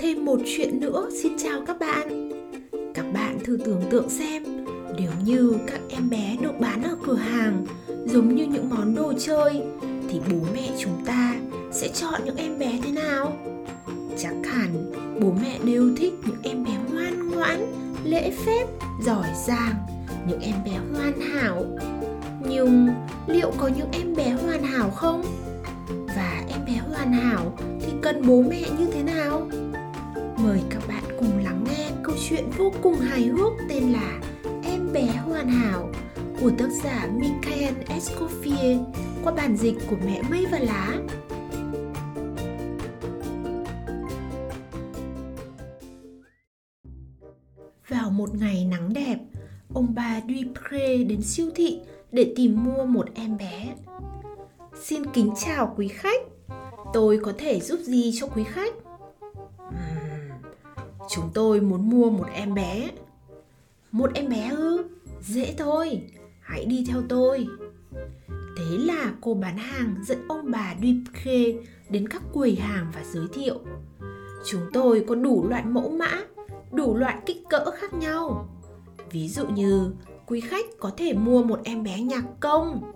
thêm một chuyện nữa. Xin chào các bạn. Các bạn thử tưởng tượng xem, nếu như các em bé được bán ở cửa hàng giống như những món đồ chơi, thì bố mẹ chúng ta sẽ chọn những em bé thế nào? Chắc hẳn bố mẹ đều thích những em bé ngoan ngoãn, lễ phép, giỏi giang, những em bé hoàn hảo. Nhưng liệu có những em bé hoàn hảo không? Và em bé hoàn hảo thì cần bố mẹ như mời các bạn cùng lắng nghe câu chuyện vô cùng hài hước tên là em bé hoàn hảo của tác giả Michael Escoffier qua bản dịch của mẹ mây và lá Vào một ngày nắng đẹp, ông bà Dupre đến siêu thị để tìm mua một em bé. Xin kính chào quý khách, tôi có thể giúp gì cho quý khách? Chúng tôi muốn mua một em bé. Một em bé ư? Dễ thôi, hãy đi theo tôi. Thế là cô bán hàng dẫn ông bà Dupré đến các quầy hàng và giới thiệu. Chúng tôi có đủ loại mẫu mã, đủ loại kích cỡ khác nhau. Ví dụ như quý khách có thể mua một em bé nhạc công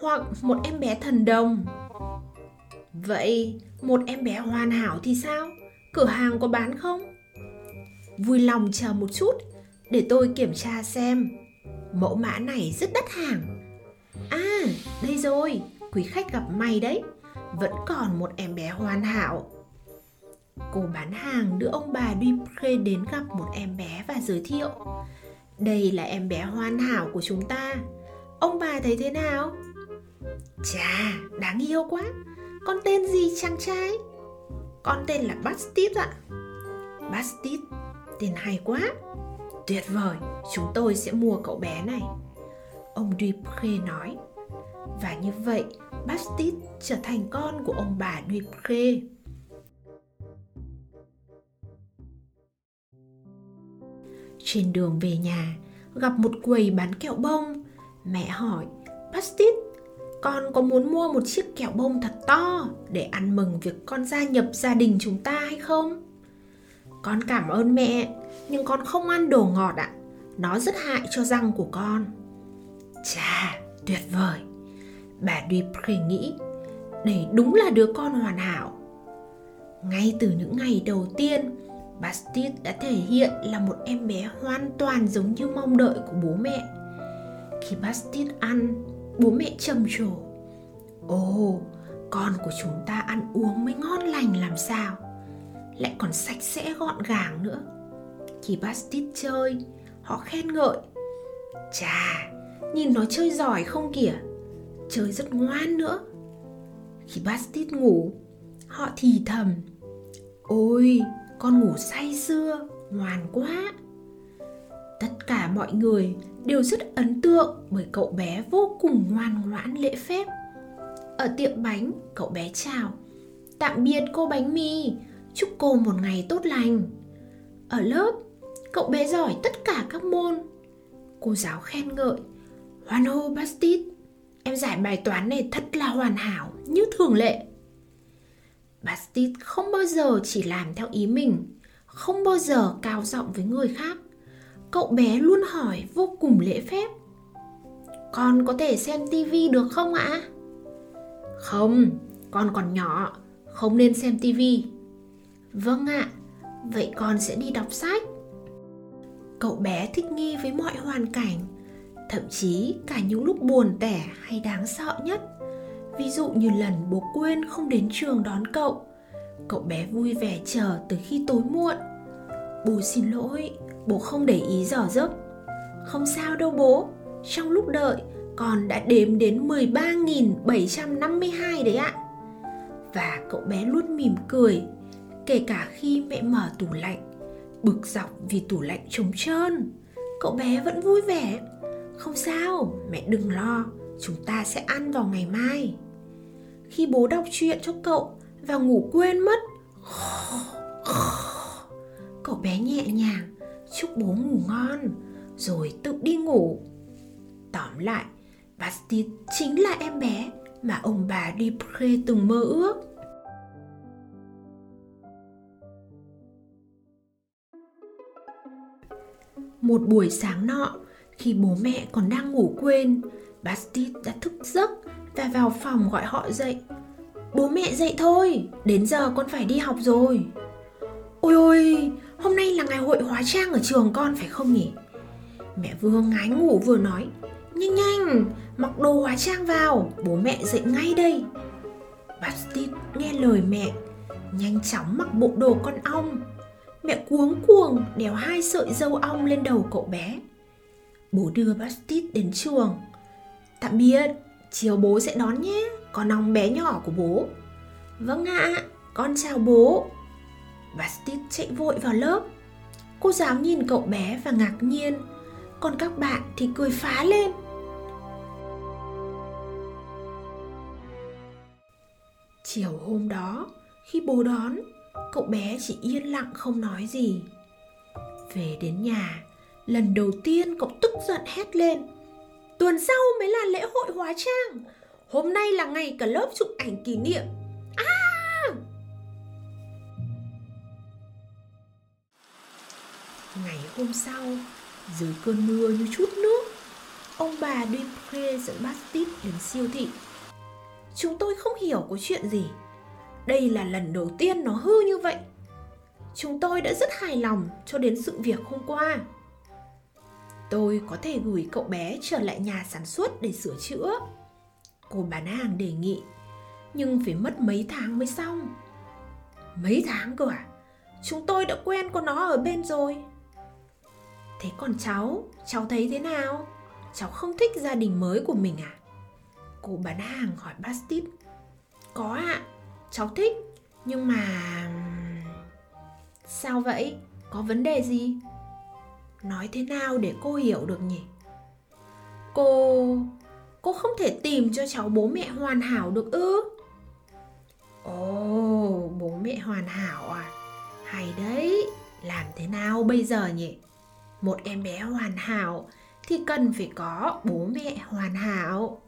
hoặc một em bé thần đồng. Vậy một em bé hoàn hảo thì sao? Cửa hàng có bán không? Vui lòng chờ một chút để tôi kiểm tra xem. Mẫu mã này rất đắt hàng. À, đây rồi, quý khách gặp may đấy. Vẫn còn một em bé hoàn hảo. Cô bán hàng đưa ông bà Dupré đến gặp một em bé và giới thiệu. Đây là em bé hoàn hảo của chúng ta. Ông bà thấy thế nào? Chà, đáng yêu quá. Con tên gì chàng trai? Con tên là Bastid ạ. Bastid, tên hay quá. Tuyệt vời, chúng tôi sẽ mua cậu bé này. Ông Dupré nói. Và như vậy, Bastid trở thành con của ông bà Dupré. Trên đường về nhà, gặp một quầy bán kẹo bông. Mẹ hỏi, Bastid, con có muốn mua một chiếc kẹo bông thật to để ăn mừng việc con gia nhập gia đình chúng ta hay không? Con cảm ơn mẹ, nhưng con không ăn đồ ngọt ạ. Nó rất hại cho răng của con. Chà, tuyệt vời. Bà Dupré nghĩ, đây đúng là đứa con hoàn hảo. Ngay từ những ngày đầu tiên, Bastid đã thể hiện là một em bé hoàn toàn giống như mong đợi của bố mẹ. Khi Bastid ăn, bố mẹ trầm trồ. Ồ, con của chúng ta ăn uống mới ngon lành làm sao? Lại còn sạch sẽ gọn gàng nữa. Khi Bastid chơi, họ khen ngợi. Chà, nhìn nó chơi giỏi không kìa, chơi rất ngoan nữa. Khi Bastid ngủ, họ thì thầm. Ôi, con ngủ say sưa ngoan quá tất cả mọi người đều rất ấn tượng bởi cậu bé vô cùng ngoan ngoãn lễ phép ở tiệm bánh cậu bé chào tạm biệt cô bánh mì chúc cô một ngày tốt lành ở lớp cậu bé giỏi tất cả các môn cô giáo khen ngợi hoan hô bastid em giải bài toán này thật là hoàn hảo như thường lệ Bastid không bao giờ chỉ làm theo ý mình, không bao giờ cao giọng với người khác. Cậu bé luôn hỏi vô cùng lễ phép. Con có thể xem tivi được không ạ? Không, con còn nhỏ, không nên xem tivi. Vâng ạ, vậy con sẽ đi đọc sách. Cậu bé thích nghi với mọi hoàn cảnh, thậm chí cả những lúc buồn tẻ hay đáng sợ nhất. Ví dụ như lần bố quên không đến trường đón cậu Cậu bé vui vẻ chờ từ khi tối muộn. Bố xin lỗi, bố không để ý dò giấc Không sao đâu bố Trong lúc đợi, con đã đếm đến 13.752 đấy ạ. Và cậu bé luôn mỉm cười Kể cả khi mẹ mở tủ lạnh Bực dọc vì tủ lạnh trống trơn Cậu bé vẫn vui vẻ Không sao, mẹ đừng lo Chúng ta sẽ ăn vào ngày mai khi bố đọc chuyện cho cậu và ngủ quên mất. Cậu bé nhẹ nhàng chúc bố ngủ ngon rồi tự đi ngủ. Tóm lại, Basti chính là em bé mà ông bà Dupré từng mơ ước. Một buổi sáng nọ, khi bố mẹ còn đang ngủ quên, Bastid đã thức giấc và vào phòng gọi họ dậy. Bố mẹ dậy thôi, đến giờ con phải đi học rồi. Ôi ôi, hôm nay là ngày hội hóa trang ở trường con phải không nhỉ? Mẹ vừa ngái ngủ vừa nói, nhanh nhanh, mặc đồ hóa trang vào, bố mẹ dậy ngay đây. Bastid nghe lời mẹ, nhanh chóng mặc bộ đồ con ong. Mẹ cuống cuồng đèo hai sợi dâu ong lên đầu cậu bé. Bố đưa Bastid đến trường. Tạm biệt, chiều bố sẽ đón nhé, con ong bé nhỏ của bố. Vâng ạ, con chào bố. Bastid chạy vội vào lớp. Cô giáo nhìn cậu bé và ngạc nhiên, còn các bạn thì cười phá lên. Chiều hôm đó, khi bố đón, cậu bé chỉ yên lặng không nói gì. Về đến nhà, lần đầu tiên cậu tức giận hét lên. Tuần sau mới là lễ hội hóa trang. Hôm nay là ngày cả lớp chụp ảnh kỷ niệm. À! Ngày hôm sau, dưới cơn mưa như chút nước, ông bà Dupré dẫn Bastille đến siêu thị. Chúng tôi không hiểu có chuyện gì. Đây là lần đầu tiên nó hư như vậy. Chúng tôi đã rất hài lòng cho đến sự việc hôm qua. Tôi có thể gửi cậu bé trở lại nhà sản xuất để sửa chữa. Cô bán hàng đề nghị, nhưng phải mất mấy tháng mới xong. Mấy tháng cơ à? Chúng tôi đã quen con nó ở bên rồi. Thế còn cháu, cháu thấy thế nào? Cháu không thích gia đình mới của mình à? Cô bán hàng hỏi Bastid. Có ạ, à, cháu thích, nhưng mà... Sao vậy? Có vấn đề gì? Nói thế nào để cô hiểu được nhỉ? Cô... Cô không thể tìm cho cháu bố mẹ hoàn hảo được ư? Ồ, bố mẹ hoàn hảo à? Hay đấy, làm thế nào bây giờ nhỉ? Một em bé hoàn hảo thì cần phải có bố mẹ hoàn hảo.